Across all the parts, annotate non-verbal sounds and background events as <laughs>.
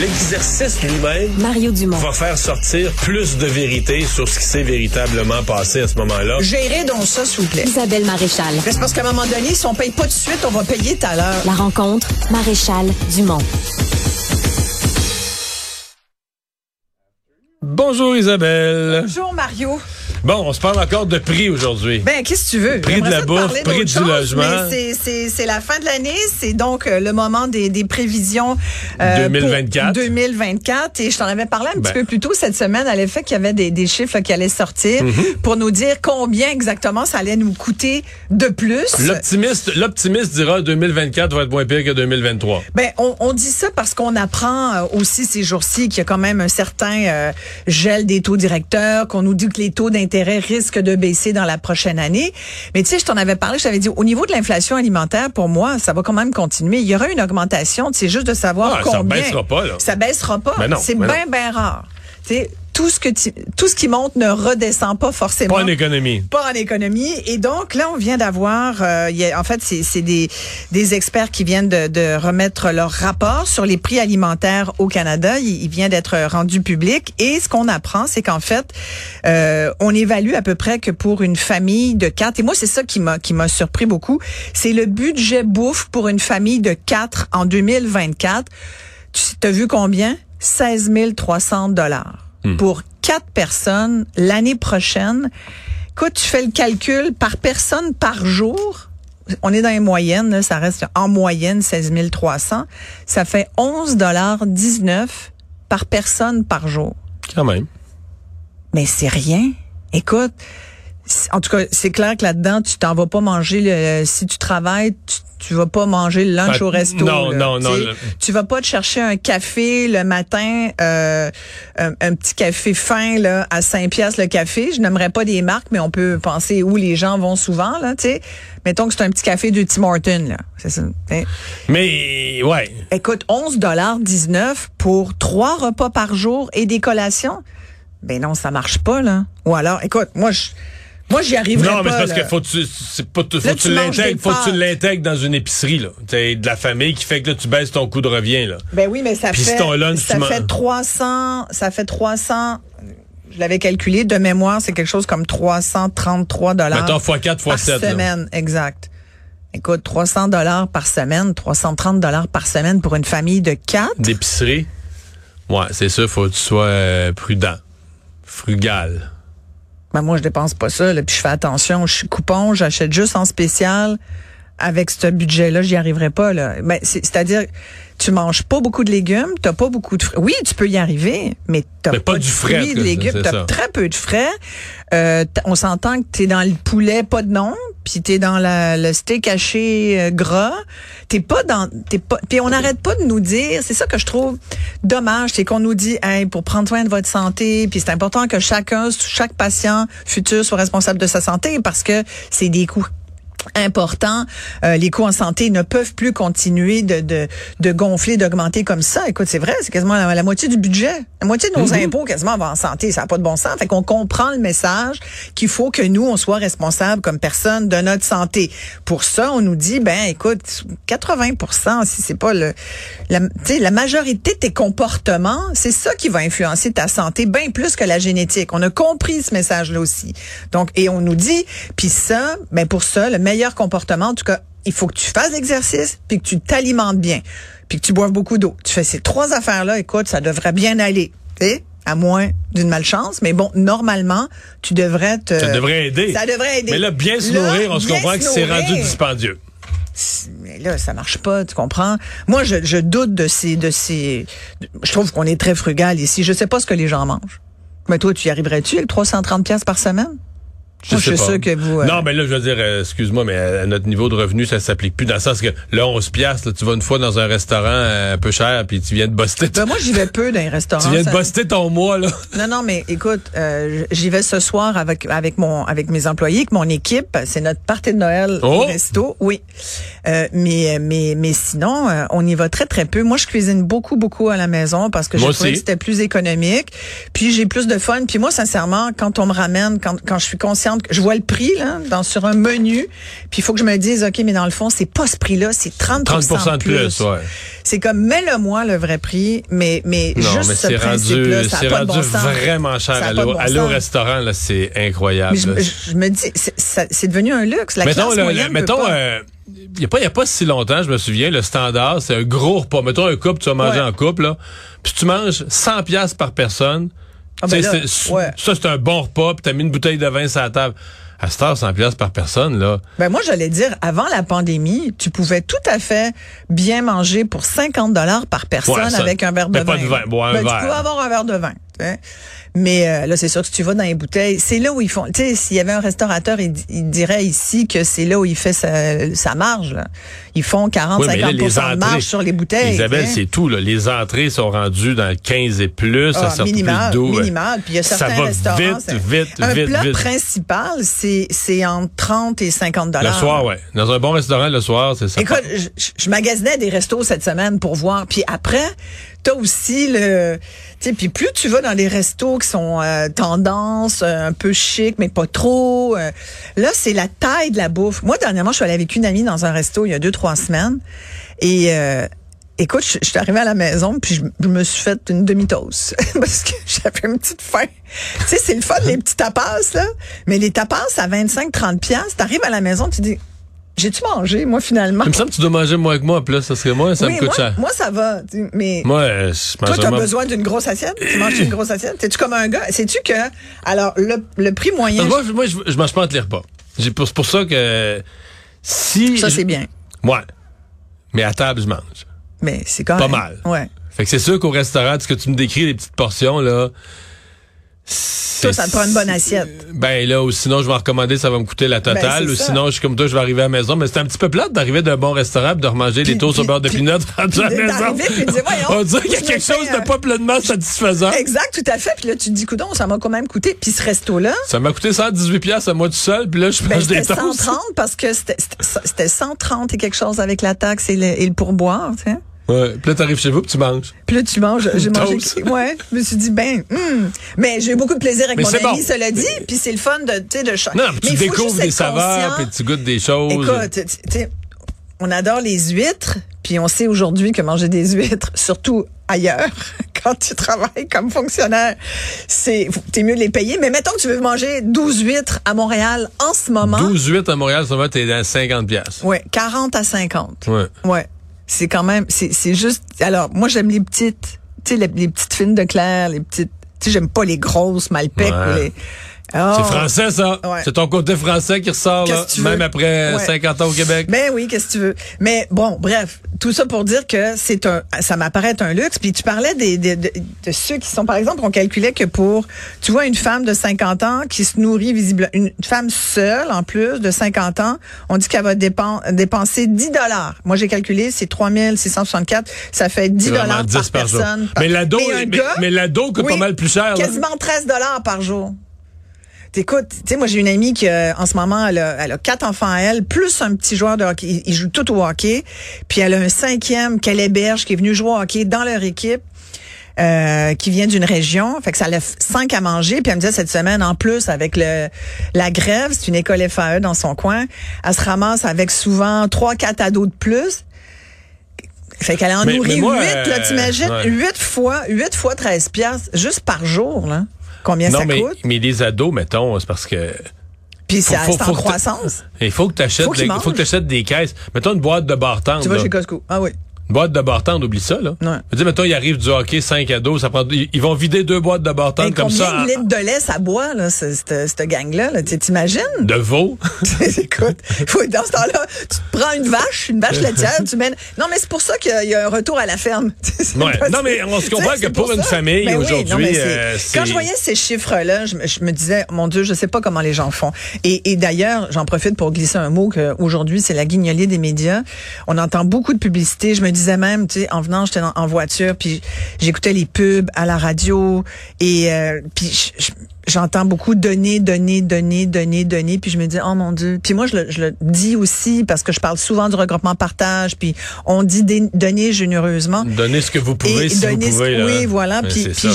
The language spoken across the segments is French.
L'exercice lui-même Mario Dumont. va faire sortir plus de vérité sur ce qui s'est véritablement passé à ce moment-là. Gérez donc ça, s'il vous plaît. Isabelle Maréchal. C'est parce qu'à un moment donné, si on paye pas tout de suite, on va payer tout à l'heure. La rencontre, Maréchal Dumont. Bonjour Isabelle. Bonjour, Mario. Bon, on se parle encore de prix aujourd'hui. Ben, qu'est-ce que tu veux? Prix de la bouffe, prix du logement. c'est- la fin de l'année, c'est donc euh, le moment des, des prévisions euh, 2024. pour 2024. Et je t'en avais parlé un Ben. petit peu plus tôt cette semaine à l'effet qu'il y avait des, des chiffres là, qui allaient sortir Mm-hmm. pour nous dire combien exactement ça allait nous coûter de plus. L'optimiste, l'optimiste dira 2024 va être moins pire que 2023. Ben, on, on dit ça parce qu'on apprend euh, aussi ces jours-ci qu'il y a quand même un certain euh, gel des taux directeurs, qu'on nous dit que les taux d'intérêt risquent de baisser dans la prochaine année. Mais tu sais, je t'en avais parlé, je t'avais dit, au niveau de l'inflation alimentaire, pour moi, ça va quand même continuer. Il y aura une augmentation, c'est juste de savoir Ah, ça combien. baissera pas, là. Ça baissera pas. Ben c'est ben bien, bien rare. Tu sais, tout ce que tu- tout ce qui monte ne redescend pas forcément Pas en économie. pas en économie. Et donc, là, on vient d'avoir, euh, en fait, c'est c'est des, des experts qui viennent de, de remettre leur rapport sur les prix alimentaires au Canada. Il, il vient d'être rendu public. Et ce qu'on apprend, c'est qu'en fait, euh, on évalue à peu près que pour une famille de quatre, et moi, c'est ça qui m'a qui m'a surpris beaucoup, c'est le budget bouffe pour une famille de quatre en 2024. Tu as vu combien? 16 300 dollars pour quatre personnes l'année prochaine. Écoute, tu fais le calcul par personne par jour. On est dans les moyennes, là, ça reste en moyenne 16 300. Ça fait 11 dollars 19 par personne par jour. Quand même. Mais c'est rien. Écoute, en tout cas, c'est clair que là-dedans, tu t'en vas pas manger le, si tu travailles, tu, tu vas pas manger le lunch Ah, au resto. non, là, non, non, le- Tu vas pas te chercher un café le matin, euh, un, un petit café fin là à 5 pièces le café. Je n'aimerais pas des marques, mais on peut penser où les gens vont souvent là, tu sais. Mettons que c'est un petit café de Tim Horton là, c'est ça. Mais, ouais. Écoute, 11 dollars 19 pour trois repas par jour et des collations? Ben non, ça marche pas là. Ou alors, écoute, moi je moi j'y arriverai Non, mais pas. c'est parce là. qu'il faut que tu, pas, faut Là, tu tu l'intègres, faut que tu l'intègres dans une épicerie, là. T'as de la famille qui fait que là, tu baisses ton coût de revient, là. Ben oui, mais ça Puis fait si ton lunch, ça fait 300, ça fait 300 je l'avais calculé de mémoire, c'est quelque chose comme 333 dollars. Mettons fois 4 fois par 7, là. semaine, exact. Écoute, 300 dollars par semaine, 330 dollars par semaine pour une famille de quatre? D'épicerie? Ouais, c'est ça, faut que tu sois euh, prudent. Frugal. Ben moi, je dépense pas ça. Là, puis je fais attention. Je suis coupon, j'achète juste en spécial. Avec ce budget-là, j'y arriverai pas. Là. Ben, c'est- C'est-à-dire, tu manges pas beaucoup de légumes, t'as pas beaucoup de frais. Oui, tu peux y arriver, mais t'as pas, pas de du frais, fruits, de c'est- légumes, t'as très peu de frais. Euh, on s'entend que t'es dans le poulet, pas de nom, puis t'es dans le steak haché euh, gras. T'es pas dans, t'es pas. Puis on n'arrête pas de nous dire. C'est ça que je trouve dommage, c'est qu'on nous dit, hey, pour prendre soin de votre santé, puis c'est important que chacun, chaque patient futur soit responsable de sa santé parce que c'est des coûts important. Euh, les coûts en santé ne peuvent plus continuer de, de, de gonfler, d'augmenter comme ça. Écoute, c'est vrai, c'est quasiment la, la moitié du budget. La moitié de nos impôts quasiment va en santé. Ça n'a pas de bon sens. Fait qu'on comprend le message qu'il faut que nous, on soit responsables comme personne de notre santé. Pour ça, on nous dit, ben écoute, 80 si c'est pas le... La, tu sais, la majorité de tes comportements, c'est ça qui va influencer ta santé bien plus que la génétique. On a compris ce message-là aussi. Donc, et on nous dit, puis ça, ben pour ça, le meilleur comportement, en tout cas, il faut que tu fasses l'exercice, puis que tu t'alimentes bien, puis que tu boives beaucoup d'eau. Tu fais ces trois affaires-là, écoute, ça devrait bien aller. Tu sais, à moins d'une malchance, mais bon, normalement, tu devrais te... Ça devrait aider. Ça devrait aider. Mais là, bien se Là, nourrir, on se comprend se que c'est rendu dispendieux. Mais là, ça marche pas, tu comprends? Moi, je, je doute de ces, de ces. Je trouve qu'on est très frugal ici. Je sais pas ce que les gens mangent. Mais toi, tu y arriverais-tu avec 330 pièces par semaine? Je Moi, sais je suis pas. sûr que vous, euh, Non, mais là, je veux dire, euh, excuse-moi, mais à notre niveau de revenu, ça s'applique plus dans le sens que le 11 piastres, là, tu vas une fois dans un restaurant euh, un peu cher, puis tu viens de buster, Ben, moi, j'y vais peu dans les <laughs> restaurants. tu viens de buster ton mois, là. <laughs> Non, non, mais écoute, euh, j'y vais ce soir avec avec mon avec mes employés, avec mon équipe. C'est notre partie de Noël Oh! au resto, oui. Euh, mais mais mais sinon, euh, on y va très très peu. Moi, je cuisine beaucoup beaucoup à la maison parce que je trouvais que c'était plus économique. Puis j'ai plus de fun. Puis moi, sincèrement, quand on me ramène, quand quand je suis consciente Je vois le prix là, dans, sur un menu, puis il faut que je me dise, OK, mais dans le fond, c'est pas ce prix-là, c'est 30, 30 de plus. ouais. C'est comme, mets-le-moi le vrai prix, mais, mais Non, juste mais ce principe-là, ça a pas de rendu bon sens. vraiment cher. Ça a Aller pas de au, bon aller au sens. restaurant, là, c'est incroyable. Mais je, là. je- je me dis, c'est- devenu un luxe. La mettons, classe moyenne le- peut mettons, pas. euh, il n'y a, pas- y a pas si longtemps, je me souviens, le standard, c'est un gros repas. Mettons un couple, tu vas manger Ouais. en couple, là, puis tu manges 100 pièces par personne. Ah, ben là, c'est- ouais. Ça, c'est un bon repas, puis t'as mis une bouteille de vin sur la table. À cette heure, 100 pièces par personne, là. Ben moi, j'allais dire, avant la pandémie, tu pouvais tout à fait bien manger pour 50 dollars par personne Ouais, ça- avec un verre de mais vin. pas de vin, boire un Ben, verre. Tu pouvais avoir un verre de vin. Mais euh, là, c'est sûr que si tu vas dans les bouteilles, c'est là où ils font. Tu sais, s'il y avait un restaurateur, il, il dirait ici que c'est là où il fait sa, sa marge. là. Ils font 40, Oui, mais là, 50 les de marge sur les bouteilles. Isabelle, sais. c'est tout, là. Les entrées sont rendues dans le 15 et plus, Ah, sort minimal, plus minimal. Puis il y a Ça va restaurants. vite, vite, un vite, plat vite. principal, c'est c'est entre 30 et 50 dollars. Le soir, ouais. Dans un bon restaurant, le soir, c'est ça. Écoute, je, je- magasinais des restos cette semaine pour voir. Puis après, t'as aussi le... Tu sais, puis plus tu vas dans des restos qui sont euh, tendance, un peu chic, mais pas trop. euh, là, c'est la taille de la bouffe. Moi, dernièrement, je suis allée avec une amie dans un resto il y a deux, trois semaines. Et... euh, Écoute, je, suis arrivée à la maison puis je, me suis fait une demi-toast <laughs> parce que j'avais une petite faim. Tu sais, c'est le fun les petits tapas là, mais les tapas à 25-30 pièces, t'arrives à la maison, tu dis j'ai-tu mangé moi finalement? Il me semble que tu dois manger moins que moi, plus, parce que moi, ça oui, me coûte moi, cher. moi, ça va. Mais Moi, euh, je toi, mange tu as vraiment- besoin d'une grosse assiette? Tu manges une grosse assiette? T'es-tu comme un gars? Sais-tu que, alors, le, le prix moyen, Moi, je, moi, je, je mange pas entre les repas. J'ai- pour- C'est pour ça que si... ça, c'est bien. Ouais. Mais à table, je mange. Mais c'est quand Pas même. mal. Ouais. Fait que c'est sûr qu'au restaurant, ce que tu me décris, les petites portions, là... Toi, ça te prend une bonne assiette. Ben là, ou sinon, je vais en recommander, ça va me coûter la totale. Ben, ou c'est ça. sinon, je suis comme toi, je vais arriver à la maison. Mais c'est un petit peu plate d'arriver d'un bon restaurant de remanger des toasts au beurre de pinot rendu à la maison. puis voyons, On dirait qu'il y a quelque chose euh, de pas pleinement satisfaisant. Exact, tout à fait. Puis là, tu te dis, coudon, ça m'a quand même coûté. Puis ce resto-là, Ça m'a coûté 118 pièces à moi tout seul, puis là, je ben, mange des c'était toasts. 130 parce que c'était 130 et quelque chose avec la taxe et le, et le pourboire, tu sais. Ouais. Puis là, t'arrives chez vous, puis tu manges. Puis là, tu manges. J'ai <laughs> mangé. Ouais. Je me suis dit, ben, hum. Mais j'ai eu beaucoup de plaisir avec Mais mon ami, bon. cela dit. Puis c'est le fun de, tu sais, de. Non, Mais tu découvres des saveurs, puis tu goûtes des choses. Écoute, tu on adore les huîtres, puis on sait aujourd'hui que manger des huîtres, <laughs> surtout ailleurs, <laughs> quand tu travailles comme fonctionnaire, c'est t'es mieux de les payer. Mais mettons que tu veux manger 12 huîtres à Montréal en ce moment. 12 8 à Montréal, ça va, t'es dans 50 pièces. Ouais, 40 à 50. Ouais. Ouais. C'est quand même, c'est c'est juste. Alors, moi, j'aime les petites, tu sais, les, les petites fines de clair, les petites. Tu sais, j'aime pas les grosses. Ouais. ou Les, Oh. C'est français, ça. Ouais. C'est ton côté français qui ressort, là, veux? même après Ouais. 50 ans au Québec. Ben oui, qu'est-ce que tu veux? Mais bon, bref, tout ça pour dire que c'est un, ça m'apparaît être un luxe. Puis tu parlais des, des- de, de ceux qui sont, par exemple, on calculait que pour, tu vois, une femme de 50 ans qui se nourrit visiblement, une femme seule en plus de 50 ans, on dit qu'elle va dépen- dépenser 10 dollars. Moi, j'ai calculé, c'est 3664, ça fait 10 C'est vraiment dollars 10 par, personne. Mais l'ado, mais, l'ado coûte oui, pas mal plus cher. là. Quasiment 13 dollars par jour. Écoute, tu sais, moi j'ai une amie qui, euh, en ce moment, elle a, elle a quatre enfants à elle, plus un petit joueur de hockey. Ils, ils jouent tout au hockey. Puis elle a un cinquième qu'elle héberge, qui est venu jouer au hockey dans leur équipe. euh, qui vient d'une région, fait que ça lève cinq à manger. Puis elle me disait cette semaine, en plus avec le la grève, c'est une école FAE dans son coin, elle se ramasse avec souvent trois, quatre ados de plus. Fait qu'elle en Mais- nourrit mais moi, huit, là, euh, t'imagines? ouais. Huit fois, huit fois 13 piastres, juste par jour, là. Combien non, ça mais, coûte? mais les ados, mettons, c'est parce que Puis c'est faut en croissance. il faut que tu achètes, des, mangent. faut que t'achètes des caisses. Mettons une boîte de bartende. Tu vas chez Costco. Ah oui. Boîte de bartende, oublie ça, là. Ouais. Je dire, mettons, il arrive du hockey, 5 ados, ça prend, ils, ils vont vider deux boîtes de bartende comme combien ça. en- de litres de lait ça boit, là, ce- cette, cette gang-là? Là, Tu t'imagines? de veau? <laughs> Écoute, faut- dans ce temps-là, tu te prends une vache, une vache laitière, tu mènes. Non, mais c'est pour ça qu'il y a- un retour à la ferme. <laughs> Ouais. Non, mais on se comprend que pour une famille, Ben aujourd'hui, euh, Quand je voyais ces chiffres-là, je, me- je me disais, mon Dieu, je sais pas comment les gens font. Et, et d'ailleurs, j'en profite pour glisser un mot qu'aujourd'hui, c'est la guignolier des médias. On entend beaucoup de publicité. Je me disais, disais même, tu sais, en venant, j'étais en, en voiture, puis j'écoutais les pubs à la radio, et euh, puis je- je- j'entends beaucoup donner, donner, donner, donner, donner, puis je me dis, oh mon Dieu. Puis moi, je le, je le dis aussi parce que je parle souvent du regroupement partage, puis on dit donner généreusement. Donnez ce que vous pouvez Et si donner vous pouvez. oui, voilà. Mais Puis, puis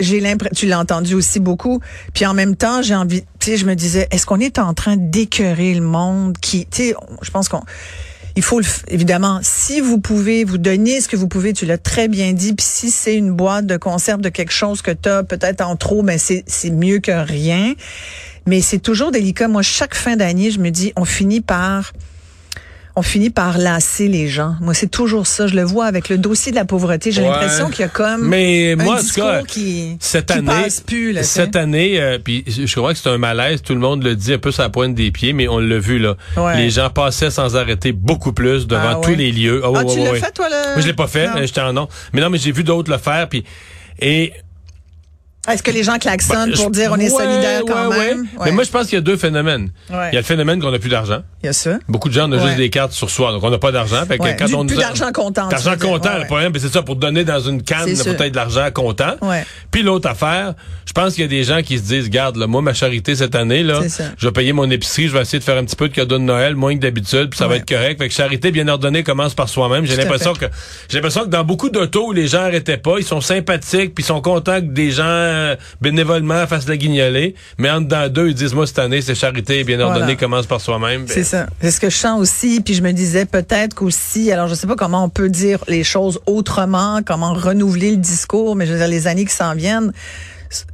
j'ai, l'impression, tu l'as entendu aussi beaucoup. Puis en même temps, j'ai envie, tu sais, je me disais, est-ce qu'on est en train d'écœurer le monde qui, tu sais, je pense qu'on, il faut le évidemment, si vous pouvez vous donner ce que vous pouvez, tu l'as très bien dit. Puis si c'est une boîte de conserve de quelque chose que tu as peut-être en trop, mais c'est c'est mieux que rien. Mais c'est toujours délicat. Moi, chaque fin d'année, je me dis, on finit par on finit par lasser les gens. Moi, c'est toujours ça. Je le vois avec le dossier de la pauvreté. J'ai Ouais. l'impression qu'il y a comme Mais un moi, en tout discours cas, qui, cette qui année, passe plus. Là, cette année, euh, puis je crois que c'est un malaise. Tout le monde le dit un peu sur la pointe des pieds, mais on l'a vu là. Ouais. Les gens passaient sans arrêter beaucoup plus devant Ah, tous ouais. les lieux. Ah, ouais, Ah, tu l'as fait, toi, le... Moi, je l'ai pas fait. J'étais en non. Mais non, mais j'ai vu d'autres le faire. Puis et Est-ce que les gens klaxonnent ben, pour dire on est ouais, solidaire quand ouais, ouais. même? Mais moi, je pense qu'il y a deux phénomènes. Il y a le phénomène qu'on a plus d'argent. Il y a ça. Beaucoup de gens ont juste des cartes sur soi, donc on n'a pas d'argent. Fait que quand Du- on plus d'argent comptant, D'argent comptant, le problème, c'est ça, pour donner dans une canne, peut-être de l'argent comptant. Puis l'autre affaire, je pense qu'il y a des gens qui se disent, garde, là, moi, ma charité cette année, là, je vais payer mon épicerie, je vais essayer de faire un petit peu de cadeau de Noël, moins que d'habitude, puis ça va être correct. Fait que charité bien ordonnée commence par soi-même. J'ai l'impression que, j'ai l'impression que dans beaucoup d'autos où les gens arrêtaient pas, ils sont sympathiques, puis ils sont contents que des gens euh, bénévolement fassent la guignoler. Mais en dedans d'eux, ils disent, moi, cette année, c'est charité bien ordonnée Voilà. commence par soi-même. C'est ça. C'est ce que je sens aussi. Puis je me disais peut-être qu'aussi, alors je sais pas comment on peut dire les choses autrement, comment renouveler le discours, mais je veux dire, les années qui s'en viennent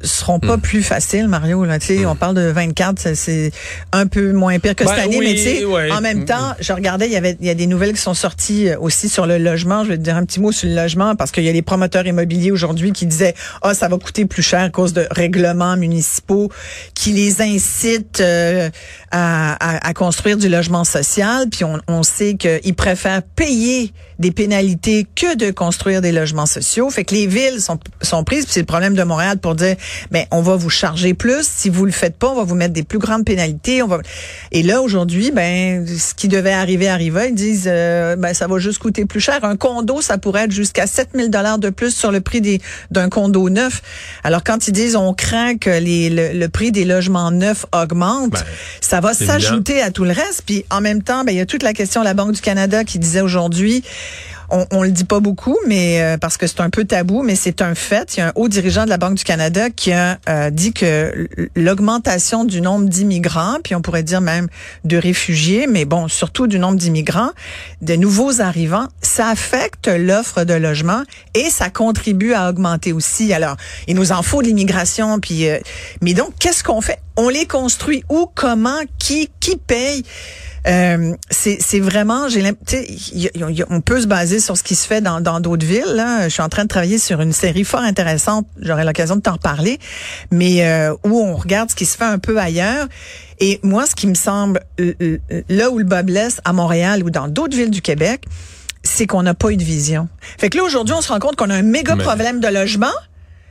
seront Hmm. pas plus faciles, Mario. Là, tu sais, on parle de 24, c'est- un peu moins pire que Ben cette année, oui, mais tu sais, ouais. en même Mm. temps, je regardais, il y avait, il y a des nouvelles qui sont sorties euh, aussi sur le logement. Je vais te dire un petit mot sur le logement parce qu'il y a les promoteurs immobiliers aujourd'hui qui disaient, ah, ça va coûter plus cher à cause de règlements municipaux qui les incitent euh, à, à- à construire du logement social. Puis on, on sait qu'ils préfèrent payer des pénalités que de construire des logements sociaux. Fait que les villes sont, sont prises, puis c'est le problème de Montréal pour dire, mais on va vous charger plus. Si vous le faites pas, on va vous mettre des plus grandes pénalités. On va... Et là, aujourd'hui, ben, ce qui devait arriver arriva. Ils disent, euh, ben, ça va juste coûter plus cher. Un condo, ça pourrait être jusqu'à 7000 dollars de plus sur le prix des, d'un condo neuf. Alors, quand ils disent, on craint que les, le, le prix des logements neufs augmente, Ben, ça va s'ajouter à tout le reste. Puis, en même temps, ben, il y a toute la question de la Banque du Canada qui disait aujourd'hui, on, on le dit pas beaucoup, mais euh, parce que c'est un peu tabou, mais c'est un fait. Il y a un haut dirigeant de la Banque du Canada qui a euh, dit que l'augmentation du nombre d'immigrants, puis on pourrait dire même de réfugiés, mais bon, surtout du nombre d'immigrants, de nouveaux arrivants, ça affecte l'offre de logement et ça contribue à augmenter aussi. Alors, il nous en faut de l'immigration, puis euh, mais donc qu'est-ce qu'on fait? On les construit où? Comment? Qui? Qui paye? Euh, c'est vraiment, j'ai on peut se baser sur ce qui se fait dans dans d'autres villes. Là. Je suis en train de travailler sur une série fort intéressante. J'aurai l'occasion de t'en reparler, mais euh, où on regarde ce qui se fait un peu ailleurs. Et moi, ce qui me semble là où le bas blesse à Montréal ou dans d'autres villes du Québec, c'est qu'on n'a pas eu de vision. Fait que là aujourd'hui, on se rend compte qu'on a un méga Mais- problème de logement.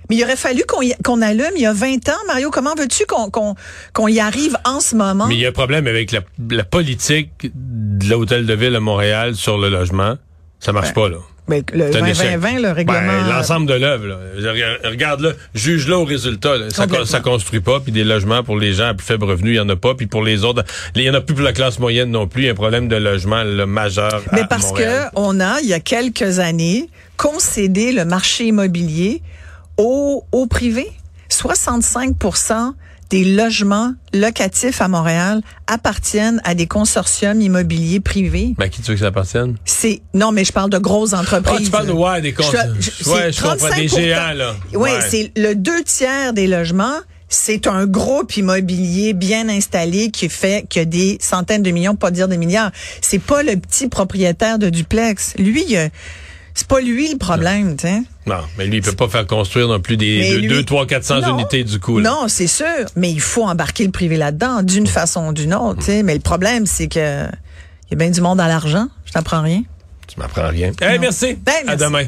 Mais il aurait fallu qu'on allume il y a 20 ans. Mario, comment veux-tu qu'on qu'on qu'on y arrive en ce moment? Mais il y a un problème avec la, la politique de l'hôtel de ville à Montréal sur le logement. Ça marche pas, là. Ben, le C'est un échec. 2020, le règlement. Ben, L'ensemble de l'œuvre, Regarde-le, juge-le au résultat. là. Ça, ça construit pas, puis des logements pour les gens à plus faible revenu, il y en a pas, puis pour les autres, il y en a plus pour la classe moyenne non plus. Il y a un problème de logement là, majeur à Mais parce Montréal. que on a, il y a quelques années, concédé le marché immobilier au, au privé. 65% des logements locatifs à Montréal appartiennent à des consortiums immobiliers privés. Ben, à qui tu veux que ça appartienne? C'est non, mais je parle de grosses Ah, entreprises. tu parles de, ouais, des cons... Je- je- Ouais, je comprends, des 35 géants, là. Oui, Ouais. c'est le deux tiers des logements. C'est un groupe immobilier bien installé qui fait que des centaines de millions, pas dire des milliards. C'est pas le petit propriétaire de duplex. Lui, il a- c'est pas lui le problème, tu sais. Non, mais lui, il peut pas faire construire non plus des Mais deux, lui- deux, trois, 400 Non. unités du coup. là. Non, c'est sûr, mais il faut embarquer le privé là-dedans d'une façon ou d'une autre, tu sais. Mais le problème, c'est que il y a bien du monde à l'argent. Je t'apprends rien. Tu m'apprends rien. Hey, Non. merci. Ben, À merci. demain.